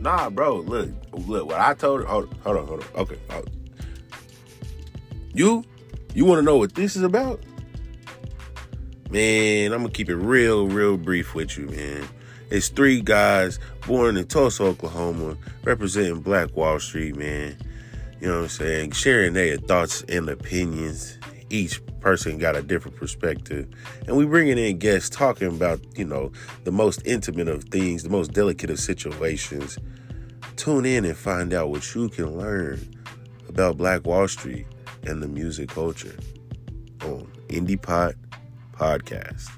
Nah, bro. Look, look. What I told her. Hold, hold on, hold on. Okay. Hold. You, you want to know what this is about? Man, I'm gonna keep it real, real brief with you, man. It's three guys born in Tulsa, Oklahoma, representing Black Wall Street, man. You know what I'm saying? Sharing their thoughts and opinions. Each person got a different perspective. And we bringing in guests talking about, you know, the most intimate of things, the most delicate of situations. Tune in and find out what you can learn about Black Wall Street and the music culture on Indy Pot Podcast.